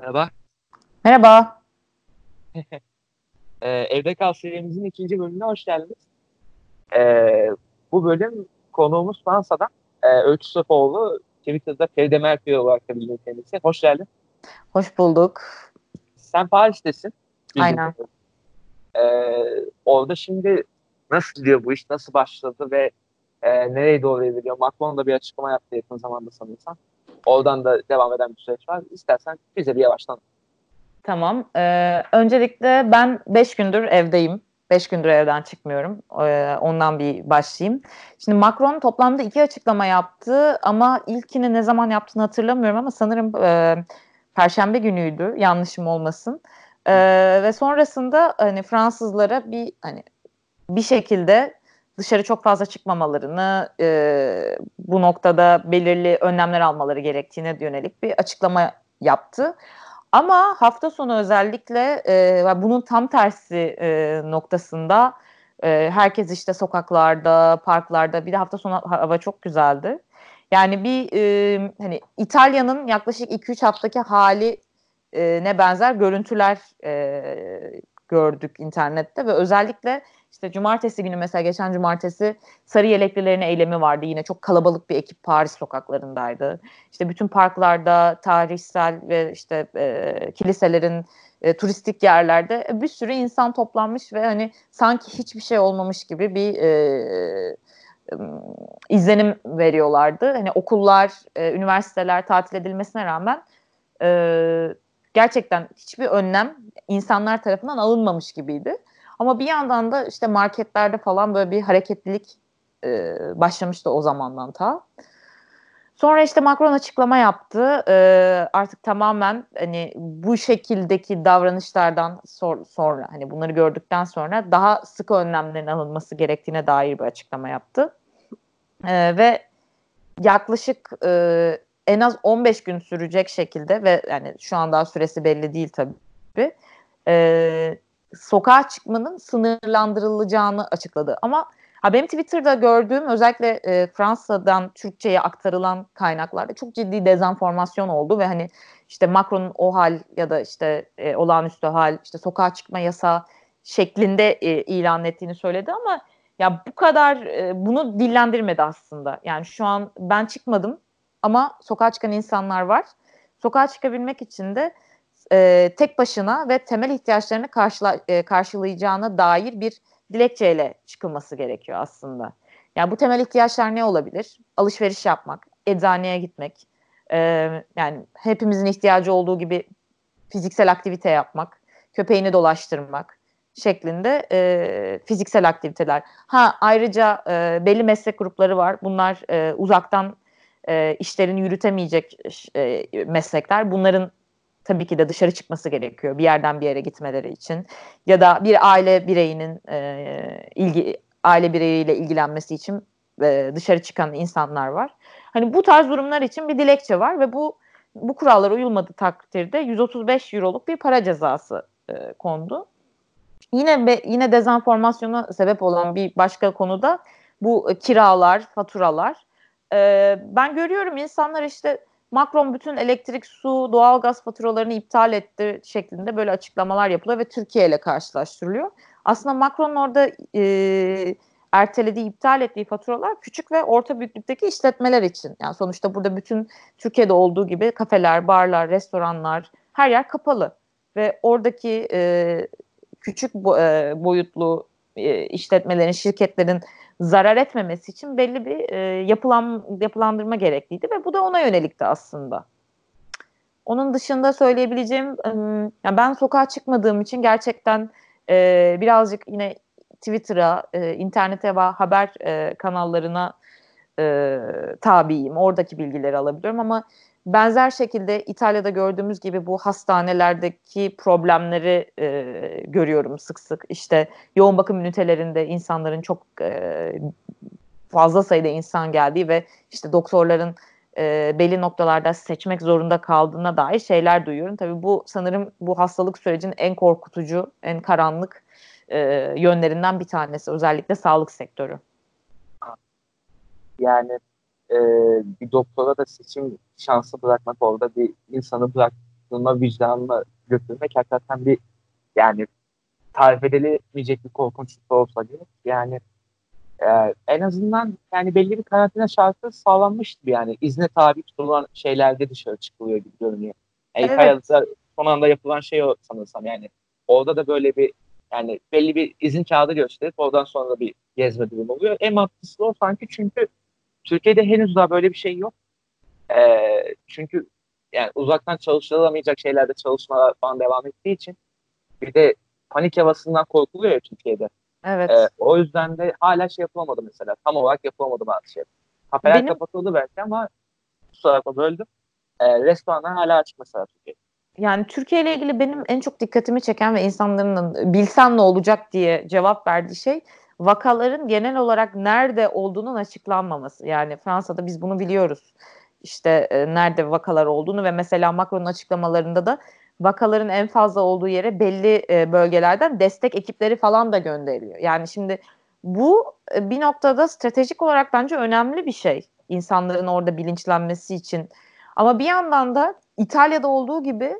Merhaba. Merhaba. ee, Evde Kal serimizin ikinci bölümüne hoş geldiniz. Ee, bu bölüm konuğumuz Fransa'dan e, Öykü Sofoğlu. Twitter'da Feride Merkür olarak da bildiğin kendisi. Hoş geldin. Hoş bulduk. Sen Paris'tesin. Aynen. Ee, orada şimdi nasıl gidiyor bu iş? Nasıl başladı ve e, nereye doğru evriliyor? Macron da bir açıklama yaptı yakın zamanda sanırsam. Oradan da devam eden bir süreç var. İstersen bize bir yavaştan. Tamam. Ee, öncelikle ben 5 gündür evdeyim. 5 gündür evden çıkmıyorum. Ee, ondan bir başlayayım. Şimdi Macron toplamda iki açıklama yaptı ama ilkini ne zaman yaptığını hatırlamıyorum ama sanırım e, Perşembe günüydü. Yanlışım olmasın. E, ve sonrasında hani Fransızlara bir hani bir şekilde dışarı çok fazla çıkmamalarını, e, bu noktada belirli önlemler almaları gerektiğine yönelik bir açıklama yaptı. Ama hafta sonu özellikle e, bunun tam tersi e, noktasında e, herkes işte sokaklarda, parklarda bir de hafta sonu hava çok güzeldi. Yani bir e, hani İtalya'nın yaklaşık 2-3 haftaki hali e, ne benzer görüntüler e, gördük internette ve özellikle işte cumartesi günü mesela geçen cumartesi sarı yeleklilerin eylemi vardı. Yine çok kalabalık bir ekip Paris sokaklarındaydı. İşte bütün parklarda tarihsel ve işte e, kiliselerin e, turistik yerlerde bir sürü insan toplanmış ve hani sanki hiçbir şey olmamış gibi bir e, e, izlenim veriyorlardı. Hani okullar, e, üniversiteler tatil edilmesine rağmen e, gerçekten hiçbir önlem insanlar tarafından alınmamış gibiydi. Ama bir yandan da işte marketlerde falan böyle bir hareketlilik e, başlamıştı o zamandan ta. Sonra işte Macron açıklama yaptı. E, artık tamamen hani bu şekildeki davranışlardan sor, sonra hani bunları gördükten sonra daha sıkı önlemlerin alınması gerektiğine dair bir açıklama yaptı. E, ve yaklaşık e, en az 15 gün sürecek şekilde ve yani şu an daha süresi belli değil tabii. E, sokağa çıkmanın sınırlandırılacağını açıkladı. Ama ha benim Twitter'da gördüğüm özellikle e, Fransa'dan Türkçe'ye aktarılan kaynaklarda çok ciddi dezenformasyon oldu ve hani işte Macron'un o hal ya da işte e, olağanüstü hal işte sokağa çıkma yasağı şeklinde e, ilan ettiğini söyledi ama ya bu kadar e, bunu dillendirmedi aslında. Yani şu an ben çıkmadım ama sokağa çıkan insanlar var. Sokağa çıkabilmek için de e, tek başına ve temel ihtiyaçlarını karşıla, e, karşılayacağına dair bir dilekçeyle çıkılması gerekiyor aslında. Yani bu temel ihtiyaçlar ne olabilir? Alışveriş yapmak, eczaneye gitmek, e, yani hepimizin ihtiyacı olduğu gibi fiziksel aktivite yapmak, köpeğini dolaştırmak şeklinde e, fiziksel aktiviteler. Ha ayrıca e, belli meslek grupları var. Bunlar e, uzaktan e, işlerini yürütemeyecek e, meslekler. Bunların tabii ki de dışarı çıkması gerekiyor bir yerden bir yere gitmeleri için ya da bir aile bireyinin e, ilgi aile bireyiyle ilgilenmesi için e, dışarı çıkan insanlar var. Hani bu tarz durumlar için bir dilekçe var ve bu bu kurallara uyulmadığı takdirde 135 euroluk bir para cezası e, kondu. Yine be, yine dezenformasyona sebep olan bir başka konuda bu kiralar, faturalar. E, ben görüyorum insanlar işte Macron bütün elektrik, su, doğalgaz faturalarını iptal etti şeklinde böyle açıklamalar yapılıyor ve Türkiye ile karşılaştırılıyor. Aslında Macron'un orada e, ertelediği, iptal ettiği faturalar küçük ve orta büyüklükteki işletmeler için. Yani sonuçta burada bütün Türkiye'de olduğu gibi kafeler, barlar, restoranlar her yer kapalı ve oradaki e, küçük bo e, boyutlu e, işletmelerin, şirketlerin zarar etmemesi için belli bir e, yapılan yapılandırma gerekliydi ve bu da ona yönelikti aslında. Onun dışında söyleyebileceğim, e, yani ben sokağa çıkmadığım için gerçekten e, birazcık yine Twitter'a, e, internete ve haber e, kanallarına e, tabiyim. Oradaki bilgileri alabiliyorum ama benzer şekilde İtalya'da gördüğümüz gibi bu hastanelerdeki problemleri e, görüyorum sık sık. İşte yoğun bakım ünitelerinde insanların çok e, fazla sayıda insan geldiği ve işte doktorların e, belli noktalarda seçmek zorunda kaldığına dair şeyler duyuyorum. Tabii bu sanırım bu hastalık sürecinin en korkutucu, en karanlık e, yönlerinden bir tanesi. Özellikle sağlık sektörü. Yani e, bir doktora da seçim şansı bırakmak orada bir insanı bırak aklına vicdanına götürmek hakikaten bir yani tarif edilemeyecek bir korkunçluk olsa gerek. Yani e, en azından yani belli bir karantina şartı sağlanmıştı yani izne tabi tutulan şeylerde dışarı çıkılıyor gibi görünüyor. Yani evet. son anda yapılan şey o sanırsam yani orada da böyle bir yani belli bir izin kağıdı gösterip oradan sonra bir gezme durumu oluyor. En mantıklısı o sanki çünkü Türkiye'de henüz daha böyle bir şey yok. Ee, çünkü yani uzaktan çalışılamayacak şeylerde çalışmalar falan devam ettiği için bir de panik havasından korkuluyor ya Türkiye'de. Evet. Ee, o yüzden de hala şey yapılamadı mesela. Tam olarak yapılamadı bazı şey. Kafeler Benim... kapatıldı belki ama kusura bakma böldüm. Ee, restoranlar hala açık mesela Türkiye'de. Yani Türkiye ile ilgili benim en çok dikkatimi çeken ve insanların bilsem ne olacak diye cevap verdiği şey vakaların genel olarak nerede olduğunun açıklanmaması. Yani Fransa'da biz bunu biliyoruz. İşte e, nerede vakalar olduğunu ve mesela Macron'un açıklamalarında da vakaların en fazla olduğu yere belli e, bölgelerden destek ekipleri falan da gönderiliyor. Yani şimdi bu e, bir noktada stratejik olarak bence önemli bir şey insanların orada bilinçlenmesi için. Ama bir yandan da İtalya'da olduğu gibi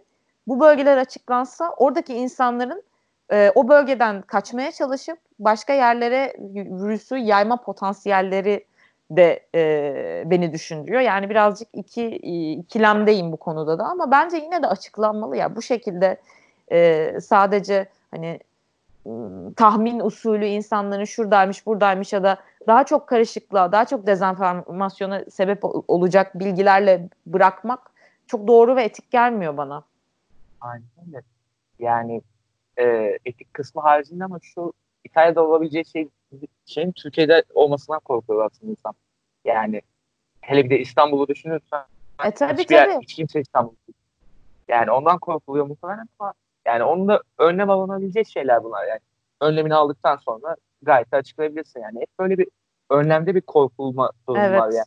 bu bölgeler açıklansa oradaki insanların e, o bölgeden kaçmaya çalışıp başka yerlere virüsü yayma potansiyelleri de e, beni düşündürüyor. Yani birazcık iki ikilemdeyim bu konuda da ama bence yine de açıklanmalı ya. Bu şekilde e, sadece hani tahmin usulü insanların şuradaymış buradaymış ya da daha çok karışıklığa, daha çok dezenformasyona sebep olacak bilgilerle bırakmak çok doğru ve etik gelmiyor bana. Aynen öyle. Yani e, etik kısmı haricinde ama şu İtalya'da olabileceği şey şeyin Türkiye'de olmasından korkuyor aslında insan. Yani hele bir de İstanbul'u düşünürsen e, tabii, hiçbir tabii. Yer, hiç kimse İstanbul Yani ondan korkuluyor muhtemelen ama yani onun da önlem alınabilecek şeyler bunlar yani. Önlemini aldıktan sonra gayet açıklayabilirsin yani. Hep böyle bir önlemde bir korkulma durumu evet. var yani.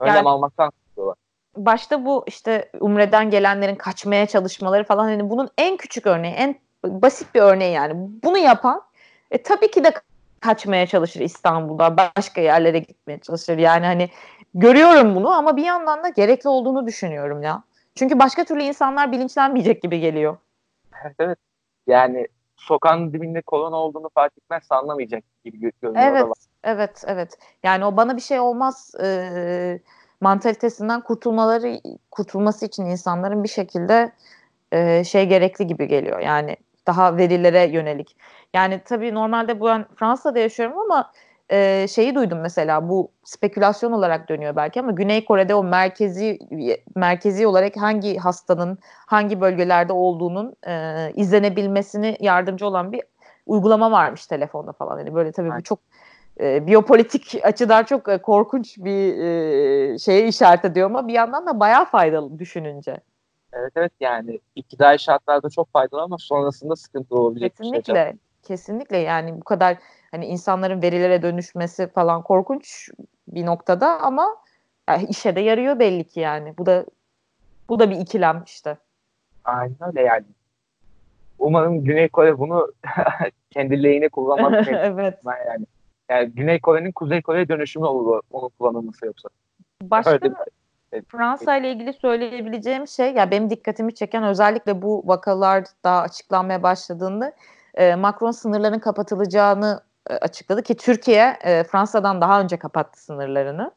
Önlem yani, almaktan korkuyorlar. Başta bu işte Umre'den gelenlerin kaçmaya çalışmaları falan hani bunun en küçük örneği, en basit bir örneği yani. Bunu yapan e, tabii ki de kaçmaya çalışır İstanbul'da, başka yerlere gitmeye çalışır. Yani hani görüyorum bunu ama bir yandan da gerekli olduğunu düşünüyorum ya. Çünkü başka türlü insanlar bilinçlenmeyecek gibi geliyor. Evet. Yani sokağın dibinde kolon olduğunu fark etmezse anlamayacak gibi görünüyor. Evet, evet, evet. Yani o bana bir şey olmaz e, mantalitesinden kurtulmaları kurtulması için insanların bir şekilde e, şey gerekli gibi geliyor. Yani daha verilere yönelik. Yani tabii normalde bu ben Fransa'da yaşıyorum ama e, şeyi duydum mesela bu spekülasyon olarak dönüyor belki ama Güney Kore'de o merkezi merkezi olarak hangi hastanın hangi bölgelerde olduğunun e, izlenebilmesini yardımcı olan bir uygulama varmış telefonda falan. Yani böyle tabii bu çok e, biyopolitik açıdan çok e, korkunç bir e, şeye işaret ediyor ama bir yandan da bayağı faydalı düşününce. Evet evet yani iktidai şartlarda çok faydalı ama sonrasında sıkıntı olabilecek kesinlikle, bir şey. Kesinlikle yani bu kadar hani insanların verilere dönüşmesi falan korkunç bir noktada ama yani işe de yarıyor belli ki yani. Bu da bu da bir ikilem işte. Aynen öyle yani. Umarım Güney Kore bunu kendi lehine kullanmaz. evet. Yani. yani Güney Kore'nin Kuzey Kore'ye dönüşümü olur onun kullanılması yoksa. Başka Öyle Fransa ile ilgili söyleyebileceğim şey, ya benim dikkatimi çeken özellikle bu vakalar daha açıklanmaya başladığında e, Macron sınırların kapatılacağını e, açıkladı ki Türkiye e, Fransa'dan daha önce kapattı sınırlarını.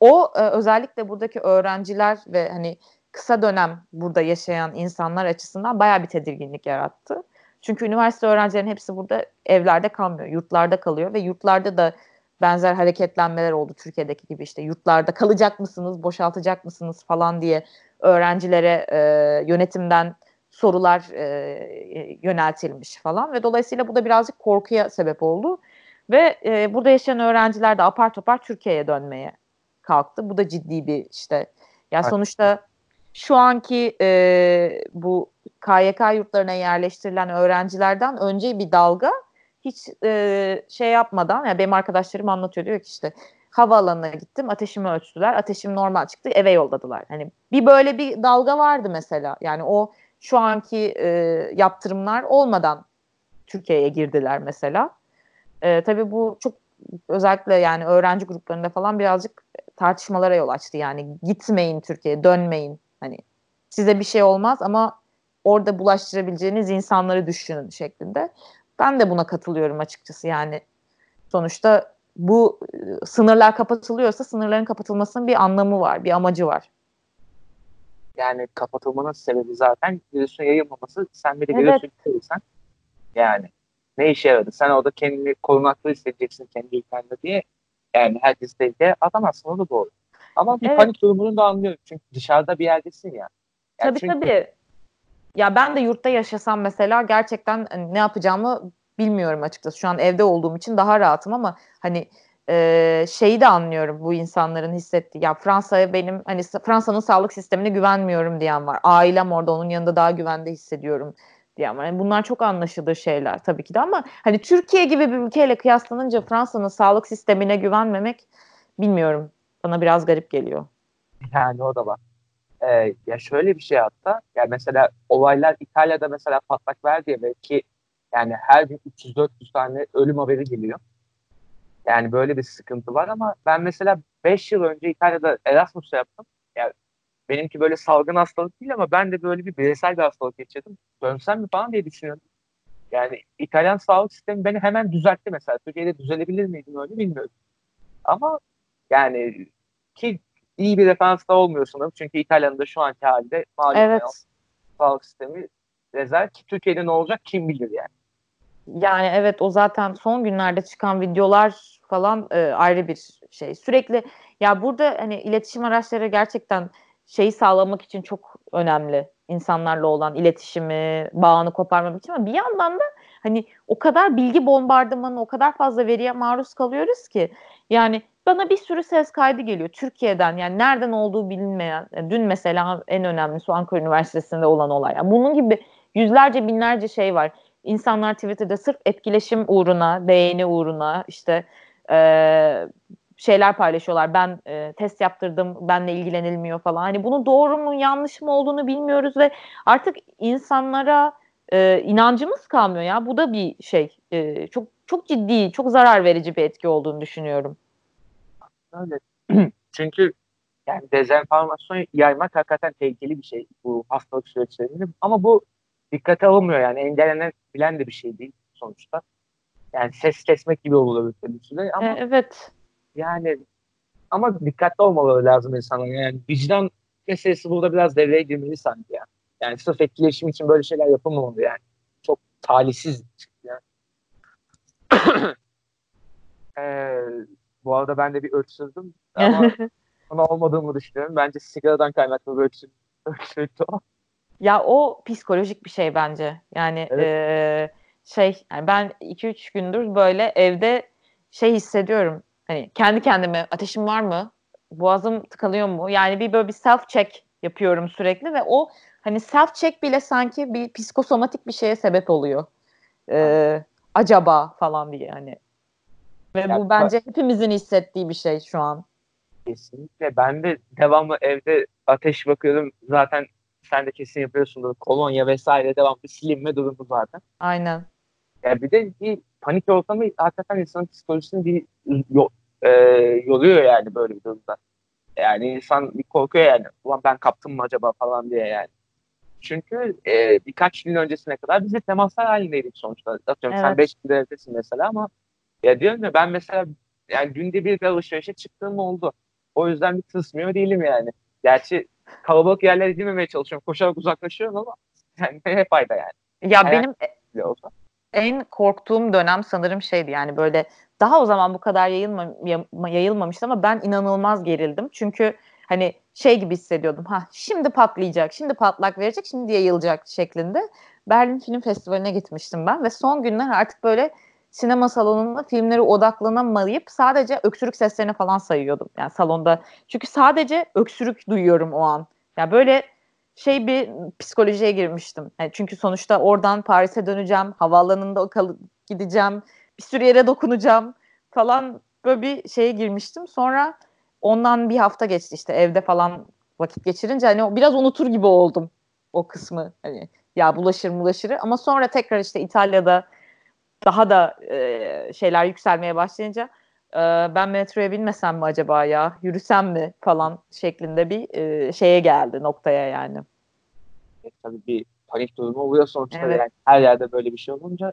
O özellikle buradaki öğrenciler ve hani kısa dönem burada yaşayan insanlar açısından bayağı bir tedirginlik yarattı. Çünkü üniversite öğrencilerin hepsi burada evlerde kalmıyor, yurtlarda kalıyor ve yurtlarda da benzer hareketlenmeler oldu Türkiye'deki gibi. İşte yurtlarda kalacak mısınız, boşaltacak mısınız falan diye öğrencilere e, yönetimden sorular e, yöneltilmiş falan. Ve dolayısıyla bu da birazcık korkuya sebep oldu. Ve e, burada yaşayan öğrenciler de apar topar Türkiye'ye dönmeye kalktı. Bu da ciddi bir işte yani sonuçta şu anki e, bu KYK yurtlarına yerleştirilen öğrencilerden önce bir dalga hiç e, şey yapmadan yani benim arkadaşlarım anlatıyor diyor ki işte havaalanına gittim ateşimi ölçtüler ateşim normal çıktı eve yolladılar. Hani bir böyle bir dalga vardı mesela yani o şu anki e, yaptırımlar olmadan Türkiye'ye girdiler mesela. E, tabii bu çok özellikle yani öğrenci gruplarında falan birazcık tartışmalara yol açtı yani gitmeyin Türkiye'ye dönmeyin hani size bir şey olmaz ama orada bulaştırabileceğiniz insanları düşünün şeklinde. Ben de buna katılıyorum açıkçası yani. Sonuçta bu e, sınırlar kapatılıyorsa sınırların kapatılmasının bir anlamı var, bir amacı var. Yani kapatılmanın sebebi zaten virüsün yayılmaması. Sen bir de evet. virüsün yani ne işe yaradı? Sen orada kendini korunaklı hissedeceksin kendi ülkende diye. Yani herkes tehlikeye atamazsın o da doğru. Ama bir evet. panik durumunu da anlıyorum. Çünkü dışarıda bir yerdesin ya. Yani tabii çünkü... tabii. Ya ben de yurtta yaşasam mesela gerçekten hani, ne yapacağımı bilmiyorum açıkçası. Şu an evde olduğum için daha rahatım ama hani e, şeyi de anlıyorum bu insanların hissettiği. Ya Fransa'ya benim hani Fransa'nın sağlık sistemine güvenmiyorum diyen var. Ailem orada onun yanında daha güvende hissediyorum diyen var. Yani bunlar çok anlaşılır şeyler tabii ki de ama hani Türkiye gibi bir ülkeyle kıyaslanınca Fransa'nın sağlık sistemine güvenmemek bilmiyorum. Bana biraz garip geliyor. Yani o da var. Ee, ya şöyle bir şey hatta ya mesela olaylar İtalya'da mesela patlak verdi ya belki yani her gün 300-400 tane ölüm haberi geliyor. Yani böyle bir sıkıntı var ama ben mesela 5 yıl önce İtalya'da Erasmus yaptım. Yani benimki böyle salgın hastalık değil ama ben de böyle bir bireysel bir hastalık geçirdim. Dönsem mi falan diye düşünüyorum. Yani İtalyan sağlık sistemi beni hemen düzeltti mesela. Türkiye'de düzelebilir miydim öyle bilmiyorum. Ama yani ki iyi bir referans da olmuyor sanırım. Çünkü İtalya'nın da şu anki halde malum evet. sağlık sistemi rezerv ki Türkiye'de ne olacak kim bilir yani. Yani evet o zaten son günlerde çıkan videolar falan e, ayrı bir şey. Sürekli ya burada hani iletişim araçları gerçekten şeyi sağlamak için çok önemli. insanlarla olan iletişimi, bağını koparmamak için ama bir yandan da hani o kadar bilgi bombardımanı, o kadar fazla veriye maruz kalıyoruz ki yani bana bir sürü ses kaydı geliyor Türkiye'den yani nereden olduğu bilinmeyen. Dün mesela en önemlisi Ankara Üniversitesi'nde olan olay. Yani bunun gibi yüzlerce binlerce şey var. İnsanlar Twitter'da sırf etkileşim uğruna, beğeni uğruna işte e, şeyler paylaşıyorlar. Ben e, test yaptırdım, benle ilgilenilmiyor falan. Hani bunun doğru mu, yanlış mı olduğunu bilmiyoruz ve artık insanlara e, inancımız kalmıyor ya. Bu da bir şey. E, çok çok ciddi, çok zarar verici bir etki olduğunu düşünüyorum. Öyle. Çünkü yani dezenformasyon yaymak hakikaten tehlikeli bir şey bu hastalık süreçlerinde. Ama bu dikkate alınmıyor yani engellenebilen de bir şey değil sonuçta. Yani ses kesmek gibi oluyor bir süre ama e, evet. Yani ama dikkatli olmaları lazım insanlar. Yani vicdan meselesi burada biraz devreye girmeli sanki ya. Yani sırf etkileşim için böyle şeyler yapılmamalı yani. Çok talihsiz yani. ee, bu arada ben de bir öksürdüm ama ona olmadığımı düşünüyorum. Bence sigaradan kaynaklı bir öksür, öksürüktü o. Ya o psikolojik bir şey bence. Yani evet. e, şey yani ben 2-3 gündür böyle evde şey hissediyorum. Hani kendi kendime ateşim var mı? Boğazım tıkalıyor mu? Yani bir böyle bir self check yapıyorum sürekli ve o hani self check bile sanki bir psikosomatik bir şeye sebep oluyor. Ee, acaba falan diye hani. Ve ya, bu bence hepimizin hissettiği bir şey şu an. Kesinlikle. Ben de devamlı evde ateş bakıyorum. Zaten sen de kesin yapıyorsundur. Kolonya vesaire devamlı silinme durumu zaten. Aynen. Ya bir de bir panik ortamı hakikaten insanın psikolojisini bir yo, e, yoluyor yani böyle bir durumda. Yani insan bir korkuyor yani. Ulan ben kaptım mı acaba falan diye yani. Çünkü e, birkaç gün öncesine kadar biz de temaslar halindeydik sonuçta. Atıyorum evet. sen 5 gün evdesin mesela ama ya diyorum ya ben mesela yani günde bir alışverişe çıktığım oldu. O yüzden bir tırsmıyor değilim yani. Gerçi kalabalık yerlere girmemeye çalışıyorum. Koşarak uzaklaşıyorum ama yani ne fayda yani. Ya Hayat benim olsa. en korktuğum dönem sanırım şeydi yani böyle daha o zaman bu kadar yayılma, yayılmamıştı ama ben inanılmaz gerildim. Çünkü hani şey gibi hissediyordum. Ha şimdi patlayacak, şimdi patlak verecek, şimdi yayılacak şeklinde. Berlin Film Festivali'ne gitmiştim ben ve son günler artık böyle sinema salonunda filmlere odaklanamayıp sadece öksürük seslerini falan sayıyordum. Yani salonda. Çünkü sadece öksürük duyuyorum o an. Yani böyle şey bir psikolojiye girmiştim. Yani çünkü sonuçta oradan Paris'e döneceğim. Havaalanında kal- gideceğim. Bir sürü yere dokunacağım falan böyle bir şeye girmiştim. Sonra ondan bir hafta geçti işte evde falan vakit geçirince hani biraz unutur gibi oldum o kısmı. Hani ya bulaşır bulaşır ama sonra tekrar işte İtalya'da daha da e, şeyler yükselmeye başlayınca e, ben metroya binmesem mi acaba ya yürüsem mi falan şeklinde bir e, şeye geldi noktaya yani. tabii bir panik durumu oluyor sonuçta Evet. yani her yerde böyle bir şey olunca.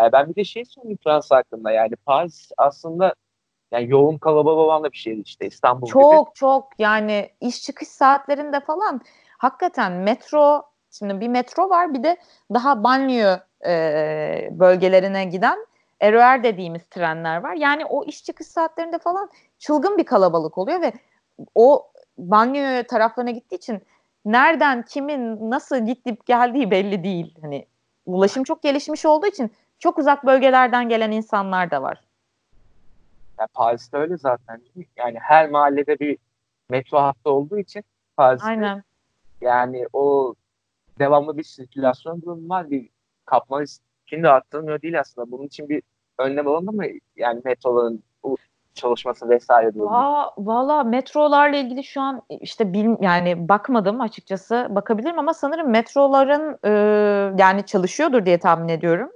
E, ben bir de şey söyleyeyim Fransa hakkında yani Paris aslında yani yoğun kalabalık olan da bir şehir işte İstanbul gibi. Çok çok yani iş çıkış saatlerinde falan hakikaten metro şimdi bir metro var bir de daha banliyö e, bölgelerine giden RER dediğimiz trenler var. Yani o iş çıkış saatlerinde falan çılgın bir kalabalık oluyor ve o banliyö taraflarına gittiği için nereden kimin nasıl gidip geldiği belli değil. Hani ulaşım çok gelişmiş olduğu için çok uzak bölgelerden gelen insanlar da var. Yani Paris'te öyle zaten. Yani her mahallede bir metro hattı olduğu için Paris'te Aynen. yani o devamlı bir sirkülasyon durumu var. Bir kapma riskini de arttırmıyor değil aslında. Bunun için bir önlem alındı mı? Yani metroların bu çalışması vesaire durumu. Va valla metrolarla ilgili şu an işte bil, yani bakmadım açıkçası bakabilirim ama sanırım metroların e, yani çalışıyordur diye tahmin ediyorum.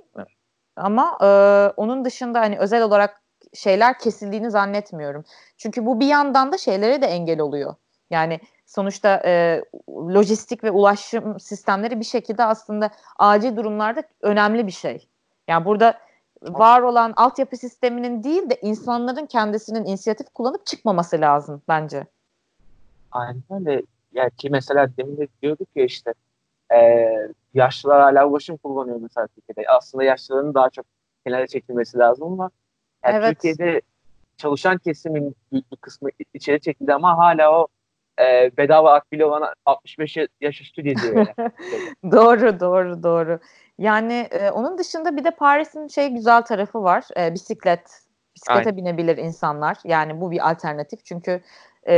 Ama e, onun dışında hani özel olarak şeyler kesildiğini zannetmiyorum. Çünkü bu bir yandan da şeylere de engel oluyor. Yani sonuçta e, lojistik ve ulaşım sistemleri bir şekilde aslında acil durumlarda önemli bir şey. Yani burada var olan altyapı sisteminin değil de insanların kendisinin inisiyatif kullanıp çıkmaması lazım bence. Aynen öyle. Yani ki mesela demin de diyorduk ya işte e, yaşlılar hala ulaşım kullanıyor mesela Türkiye'de. Aslında yaşlıların daha çok kenara çekilmesi lazım ama yani Evet. Türkiye'de çalışan kesimin büyük bir kısmı içeri çekildi ama hala o e, bedava akbili olan 65 yaş üstü geziyor. Yani. Doğru, doğru, doğru. Yani e, onun dışında bir de Paris'in şey güzel tarafı var. E, bisiklet, bisiklete Aynen. binebilir insanlar. Yani bu bir alternatif. Çünkü e,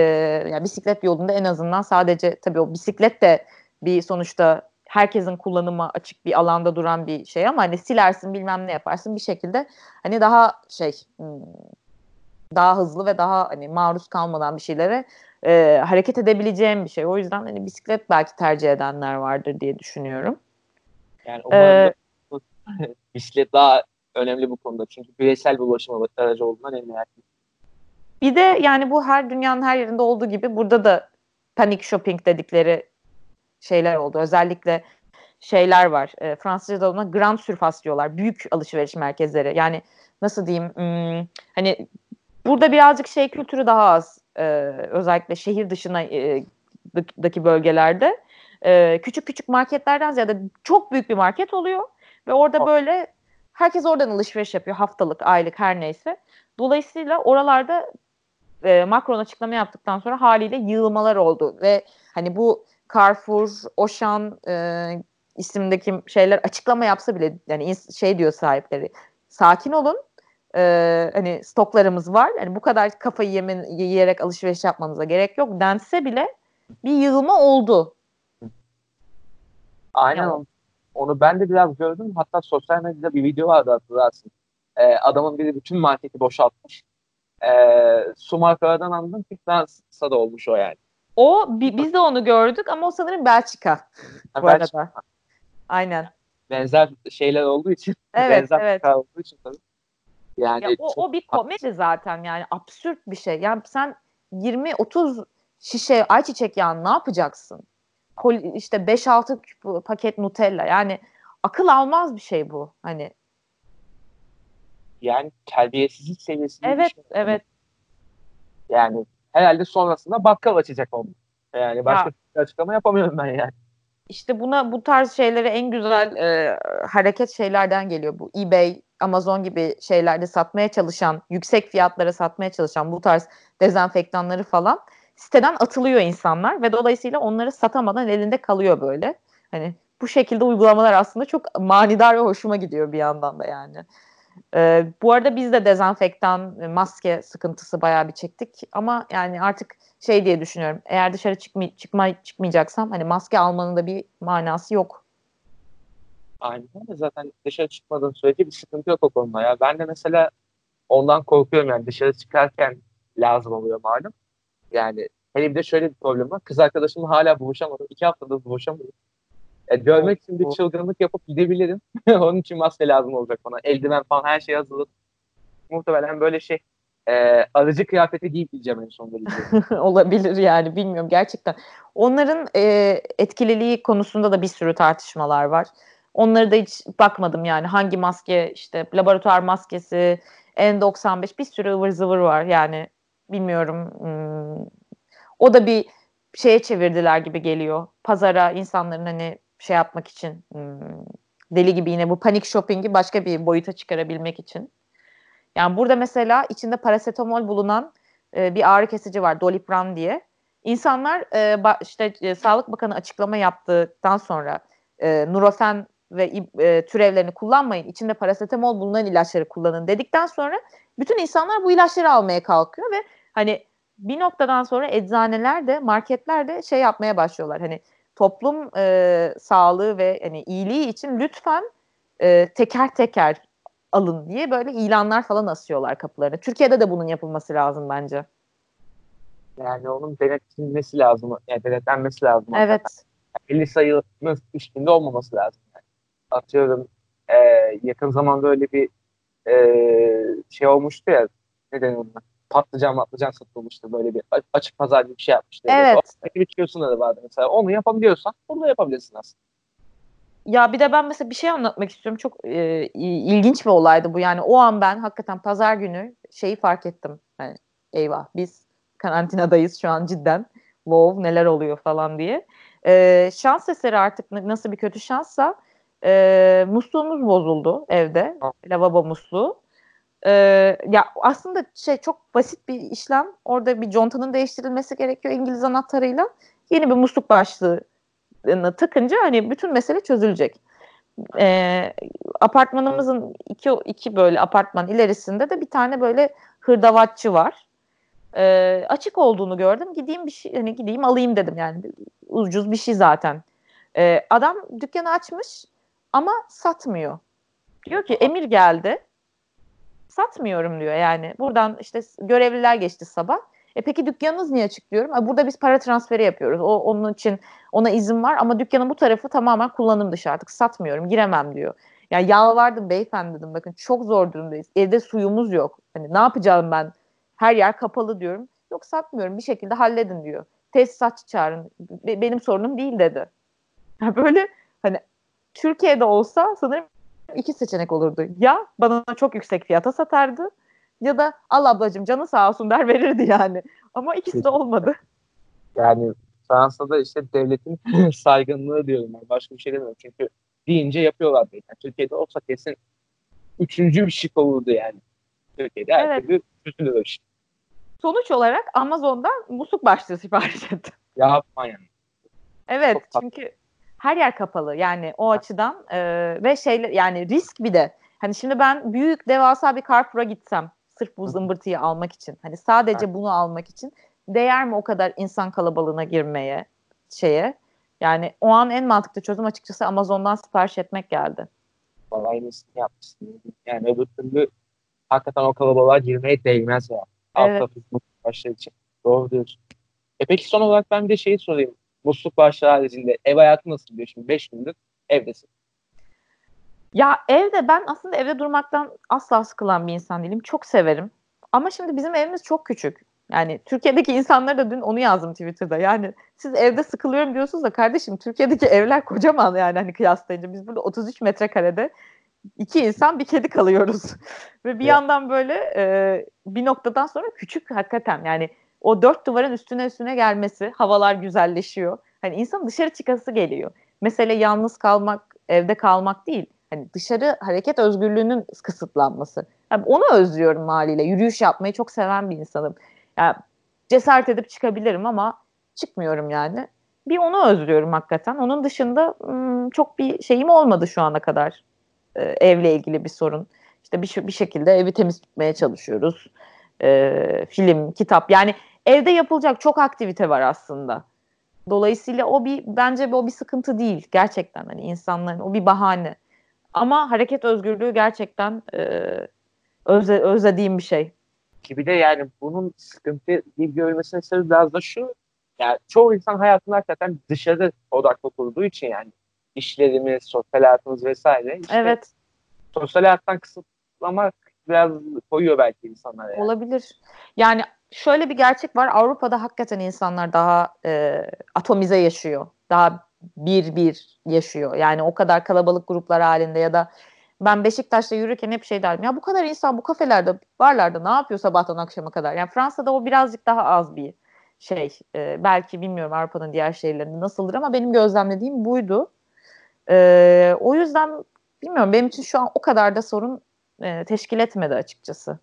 yani bisiklet yolunda en azından sadece tabii o bisiklet de bir sonuçta herkesin kullanıma açık bir alanda duran bir şey ama hani silersin bilmem ne yaparsın bir şekilde hani daha şey hmm, daha hızlı ve daha hani maruz kalmadan bir şeylere e, hareket edebileceğim bir şey. O yüzden hani bisiklet belki tercih edenler vardır diye düşünüyorum. Yani umarım Ee, bisiklet daha önemli bu konuda. Çünkü bireysel bir ulaşım aracı olduğundan eminim. Bir de yani bu her dünyanın her yerinde olduğu gibi burada da panic shopping dedikleri şeyler oldu. Özellikle şeyler var. E, Fransızca'da ona grand surface diyorlar. Büyük alışveriş merkezleri. Yani nasıl diyeyim? hmm, hani burada birazcık şey kültürü daha az. E, özellikle şehir dışına e, daki bölgelerde. E, küçük küçük marketlerden ziyade çok büyük bir market oluyor. Ve orada böyle herkes oradan alışveriş yapıyor. Haftalık, aylık her neyse. Dolayısıyla oralarda e, Macron açıklama yaptıktan sonra haliyle yığılmalar oldu ve hani bu Carrefour, Auchan e, isimdeki şeyler açıklama yapsa bile yani şey diyor sahipleri sakin olun e, hani stoklarımız var hani bu kadar kafayı yemen, yiyerek alışveriş yapmanıza gerek yok dense bile bir yığılma oldu. Aynen Yani. onu ben de biraz gördüm. Hatta sosyal medyada bir video vardı hatırlarsın. Ee, adamın biri bütün marketi boşaltmış. Ee, su markalardan anladım ki Fransa'da olmuş o yani. O bi- biz de onu gördük ama o sanırım Belçika Ha, bu ben arada. Aynen. benzer şeyler olduğu için, Evet, benzer evet. olduğu için tabii. Yani Ya o, o bir komedi zaten yani absürt bir şey. Yani sen 20-30 şişe ayçiçek yağı ne yapacaksın? Kol- işte 5-6 küp- paket Nutella yani akıl almaz bir şey bu. Hani yani terbiyesizlik seviyesi gibi bir evet şey. evet Yani herhalde sonrasında bakkal açacak onu. Yani başka Ya. bir açıklama yapamıyorum ben yani. işte buna bu tarz şeylere en güzel e, hareket şeylerden geliyor. Bu eBay, Amazon gibi şeylerde satmaya çalışan, yüksek fiyatlara satmaya çalışan bu tarz dezenfektanları falan siteden atılıyor insanlar ve dolayısıyla onları satamadan elinde kalıyor böyle. Hani bu şekilde uygulamalar aslında çok manidar ve hoşuma gidiyor bir yandan da yani. Ee, bu arada biz de dezenfektan, e, maske sıkıntısı bayağı bir çektik ama yani artık şey diye düşünüyorum. Eğer dışarı çıkmay çıkma çıkmayacaksam hani maske almanın da bir manası yok. Aynen. Zaten dışarı çıkmadığın sürece bir sıkıntı yok o konuda ya. Ben de mesela ondan korkuyorum yani dışarı çıkarken lazım oluyor malum. Yani hele bir de şöyle bir problem var. Kız arkadaşımla hala buluşamadım. İki haftadır buluşamadım. E, görmek için bir çılgınlık yapıp gidebilirim. Onun için maske lazım olacak bana. Eldiven falan her şey hazırladım. Muhtemelen böyle şey e, aracı kıyafeti giyip diyeceğim en sonunda. Olabilir yani bilmiyorum gerçekten. Onların e, etkililiği konusunda da bir sürü tartışmalar var. Onları da hiç bakmadım yani hangi maske işte laboratuvar maskesi, N95 bir sürü ıvır zıvır var yani bilmiyorum. Hmm, o da bir şeye çevirdiler gibi geliyor. Pazara insanların hani şey yapmak için deli gibi yine bu panik shopping'i başka bir boyuta çıkarabilmek için. Yani burada mesela içinde parasetamol bulunan bir ağrı kesici var Dolipran diye. İnsanlar işte Sağlık Bakanı açıklama yaptıktan sonra Nurofen ve türevlerini kullanmayın. İçinde parasetamol bulunan ilaçları kullanın dedikten sonra bütün insanlar bu ilaçları almaya kalkıyor ve hani bir noktadan sonra eczaneler de marketler de şey yapmaya başlıyorlar. Hani toplum e, sağlığı ve hani iyiliği için lütfen e, teker teker alın diye böyle ilanlar falan asıyorlar kapılarına. Türkiye'de de bunun yapılması lazım bence. Yani onun denetilmesi lazım. Yani denetlenmesi lazım. Evet. Yani 50 sayının üstünde olmaması lazım. Yani. Atıyorum e, yakın zamanda öyle bir e, şey olmuştu ya ne denir? Patlıcan patlıcan satılmıştı böyle bir açık pazar gibi bir şey yapmıştı. Evet. O bir çıkıyorsun da vardı mesela. Onu yapabiliyorsan bunu da yapabilirsin aslında. Ya bir de ben mesela bir şey anlatmak istiyorum. Çok e, ilginç bir olaydı bu. Yani o an ben hakikaten pazar günü şeyi fark ettim. Yani eyvah biz karantinadayız şu an cidden. Wow neler oluyor falan diye. E, şans eseri artık nasıl bir kötü şanssa e, musluğumuz bozuldu evde. Lavabo musluğu. E, ya aslında şey çok basit bir işlem. Orada bir contanın değiştirilmesi gerekiyor İngiliz anahtarıyla. Yeni bir musluk başlığı takınca hani bütün mesele çözülecek. E, apartmanımızın iki, iki böyle apartman ilerisinde de bir tane böyle hırdavatçı var. E, açık olduğunu gördüm. Gideyim bir şey hani gideyim alayım dedim yani ucuz bir şey zaten. E, adam dükkanı açmış ama satmıyor. Diyor ki emir geldi. Satmıyorum diyor yani. Buradan işte görevliler geçti sabah. E peki dükkanınız niye açık diyorum. E burada biz para transferi yapıyoruz. O onun için ona izin var ama dükkanın bu tarafı tamamen kullanım dışı artık satmıyorum. Giremem diyor. Yani yalvardım beyefendi dedim bakın çok zor durumdayız. Evde suyumuz yok. Hani ne yapacağım ben? Her yer kapalı diyorum. Yok satmıyorum bir şekilde halledin diyor. Tesisatçı çağırın. Be- benim sorunum değil dedi. Yani böyle hani Türkiye'de olsa sanırım iki seçenek olurdu. Ya bana çok yüksek fiyata satardı ya da al ablacığım canı sağ olsun der verirdi yani. Ama ikisi de olmadı. Yani Fransa'da işte devletin saygınlığı diyorum ben. Başka bir şey demiyorum. Çünkü deyince yapıyorlar. Yani Türkiye'de olsa kesin üçüncü bir şık olurdu yani. Türkiye'de her evet. türlü çözülür Sonuç olarak Amazon'dan musluk başlığı sipariş ettim. Yapma yani. Evet Çok çünkü her yer kapalı yani o açıdan e, ve şeyler yani risk bir de. Hani şimdi ben büyük devasa bir Carrefour'a gitsem Sırf bu zımbırtıyı almak için. Hani sadece bunu almak için değer mi o kadar insan kalabalığına girmeye şeye? Yani o an en mantıklı çözüm açıkçası Amazon'dan sipariş etmek geldi. Vallahi aynısını yapmışsın. Yani öbür türlü hakikaten o kalabalığa girmeye değmez ya. Evet. Altta başlar için. Doğru diyorsun. E peki son olarak ben bir de şeyi sorayım. Musluk başlığı haricinde ev hayatı nasıl diyor şimdi? 5 gündür evdesin. Ya evde ben aslında evde durmaktan asla sıkılan bir insan değilim. Çok severim. Ama şimdi bizim evimiz çok küçük. Yani Türkiye'deki insanlara da dün onu yazdım Twitter'da. Yani siz evde sıkılıyorum diyorsunuz da kardeşim Türkiye'deki evler kocaman yani hani kıyaslayınca. Biz burada 33 metrekarede iki insan bir kedi kalıyoruz. Ve bir evet. yandan böyle e, bir noktadan sonra küçük hakikaten yani o dört duvarın üstüne üstüne gelmesi, havalar güzelleşiyor. Hani insan dışarı çıkası geliyor. Mesele yalnız kalmak, evde kalmak değil hani dışarı hareket özgürlüğünün kısıtlanması. Yani onu özlüyorum haliyle. Yürüyüş yapmayı çok seven bir insanım. Yani cesaret edip çıkabilirim ama çıkmıyorum yani. Bir onu özlüyorum hakikaten. Onun dışında çok bir şeyim olmadı şu ana kadar. Ee, evle ilgili bir sorun. İşte bir, bir şekilde evi temiz tutmaya çalışıyoruz. Ee, film, kitap. Yani evde yapılacak çok aktivite var aslında. Dolayısıyla o bir bence o bir sıkıntı değil gerçekten hani insanların o bir bahane. Ama hareket özgürlüğü gerçekten e, özle, özlediğim bir şey. Ki bir de yani bunun sıkıntı gibi görülmesinin sebebi biraz da şu. Yani çoğu insan hayatını hakikaten dışarıda odaklı kurduğu için yani işlerimiz, sosyal hayatımız vesaire. Işte evet. Sosyal hayattan kısıtlamak biraz koyuyor belki insanlara. Yani. Olabilir. Yani şöyle bir gerçek var. Avrupa'da hakikaten insanlar daha e, atomize yaşıyor. Daha bir bir yaşıyor. Yani o kadar kalabalık gruplar halinde ya da ben Beşiktaş'ta yürürken hep şey derdim. Ya bu kadar insan bu kafelerde, barlarda ne yapıyor sabahtan akşama kadar? Yani Fransa'da o birazcık daha az bir şey. E, belki bilmiyorum Avrupa'nın diğer şehirlerinde nasıldır ama benim gözlemlediğim buydu. E, o yüzden bilmiyorum benim için şu an o kadar da sorun e, teşkil etmedi açıkçası.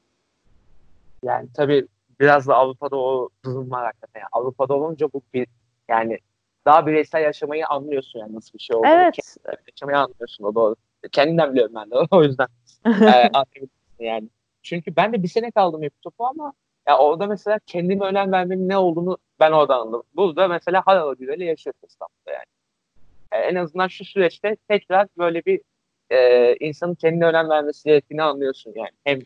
Yani tabii biraz da Avrupa'da o durum var hakikaten. Yani Avrupa'da olunca bu bir yani daha bireysel yaşamayı anlıyorsun yani nasıl bir şey olduğunu. Evet. Kendin yaşamayı anlıyorsun o doğru. Kendimden biliyorum ben de o yüzden. e, yani. Çünkü ben de bir sene kaldım YouTube'da ama ya orada mesela kendime önem vermenin ne olduğunu ben orada anladım. Burada mesela hala güveli yaşıyoruz İstanbul'da yani. yani. En azından şu süreçte tekrar böyle bir e, insanın kendine önem vermesi gerektiğini anlıyorsun yani. Hem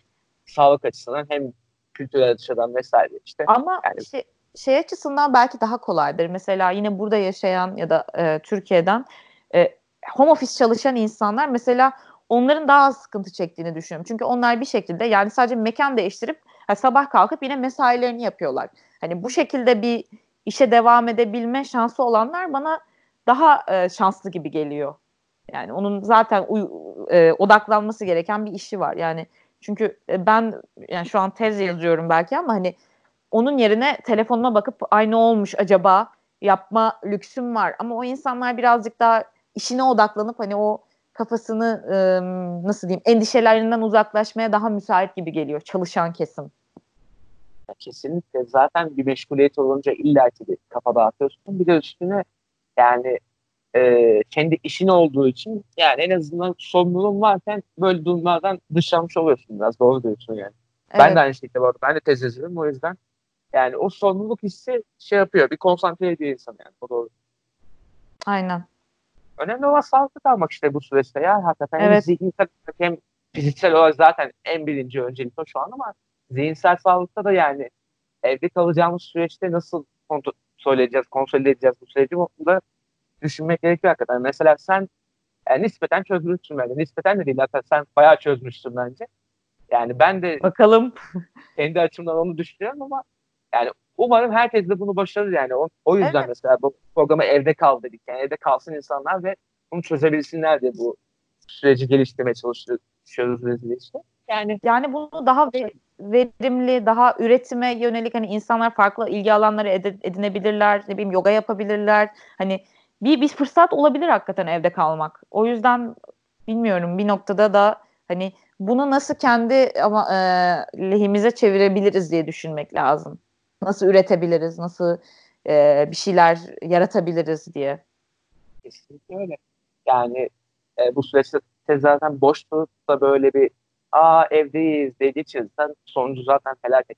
sağlık açısından hem kültürel açıdan vesaire işte. Ama yani, şey, şey açısından belki daha kolaydır. Mesela yine burada yaşayan ya da e, Türkiye'den e, home office çalışan insanlar mesela onların daha az sıkıntı çektiğini düşünüyorum. Çünkü onlar bir şekilde yani sadece mekan değiştirip ha, sabah kalkıp yine mesailerini yapıyorlar. Hani bu şekilde bir işe devam edebilme şansı olanlar bana daha e, şanslı gibi geliyor. Yani onun zaten uy, e, odaklanması gereken bir işi var. Yani çünkü e, ben yani şu an tez yazıyorum belki ama hani onun yerine telefonuma bakıp aynı olmuş acaba yapma lüksüm var. Ama o insanlar birazcık daha işine odaklanıp hani o kafasını nasıl diyeyim endişelerinden uzaklaşmaya daha müsait gibi geliyor çalışan kesim. Kesinlikle zaten bir meşguliyet olunca illa ki bir kafa dağıtıyorsun. Bir de üstüne yani e, kendi işin olduğu için yani en azından sorumluluğun varken böyle durumlardan dışlanmış oluyorsun biraz doğru diyorsun yani. Evet. Ben de aynı şekilde var. Ben de tez yazıyorum o yüzden yani o sorumluluk hissi şey yapıyor bir konsantre ediyor insan yani o doğru. Aynen. Önemli olan sağlıklı kalmak işte bu süreçte ya hakikaten evet. hem zihinsel hem fiziksel olarak zaten en birinci öncelik o şu an ama zihinsel sağlıkta da yani evde kalacağımız süreçte nasıl kontrol edeceğiz, kontrol edeceğiz bu süreci da düşünmek gerekiyor hakikaten. Mesela sen yani nispeten çözmüşsün bence. Nispeten de değil zaten sen bayağı çözmüşsün bence. Yani ben de bakalım kendi açımdan onu düşünüyorum ama yani umarım herkes de bunu başarır yani. O, o yüzden evet. mesela bu programı evde kal dedik. Yani evde kalsın insanlar ve bunu çözebilsinler diye bu süreci geliştirmeye çalışıyoruz biz işte. Yani yani bunu daha verimli, daha üretime yönelik hani insanlar farklı ilgi alanları edinebilirler. Ne bileyim yoga yapabilirler. Hani bir bir fırsat olabilir hakikaten evde kalmak. O yüzden bilmiyorum bir noktada da hani bunu nasıl kendi ama e, lehimize çevirebiliriz diye düşünmek lazım. Nasıl üretebiliriz, nasıl e, bir şeyler yaratabiliriz diye. Kesinlikle öyle. Yani e, bu süreçte zaten boş da böyle bir aa evdeyiz diye geçirirsen sonucu zaten felaket.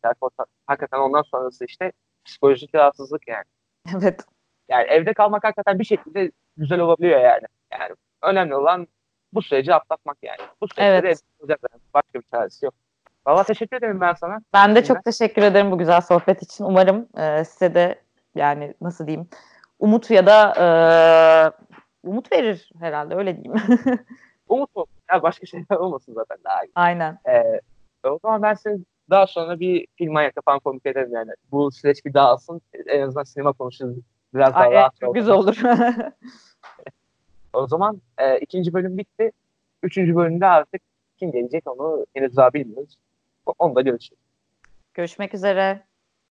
Hakikaten ondan sonrası işte psikolojik rahatsızlık yani. Evet. Yani evde kalmak hakikaten bir şekilde güzel olabiliyor yani. Yani önemli olan bu süreci atlatmak yani. Bu süreçte evet. olacak yani. Başka bir çaresi yok. Valla teşekkür ederim ben sana. Ben de çok teşekkür ederim bu güzel sohbet için. Umarım e, size de yani nasıl diyeyim umut ya da e, umut verir herhalde öyle diyeyim. umut mu? Ya başka şeyler olmasın zaten daha iyi. Aynen. E, o zaman ben seni daha sonra bir film ayakta falan komik ederim yani. Bu süreç bir dağılsın. En azından sinema konuşuruz Biraz daha Ay, rahat çok güzel olur. o zaman e, ikinci bölüm bitti. Üçüncü bölümde artık kim gelecek onu henüz daha bilmiyoruz. Onu da görüşürüz. Görüşmek üzere.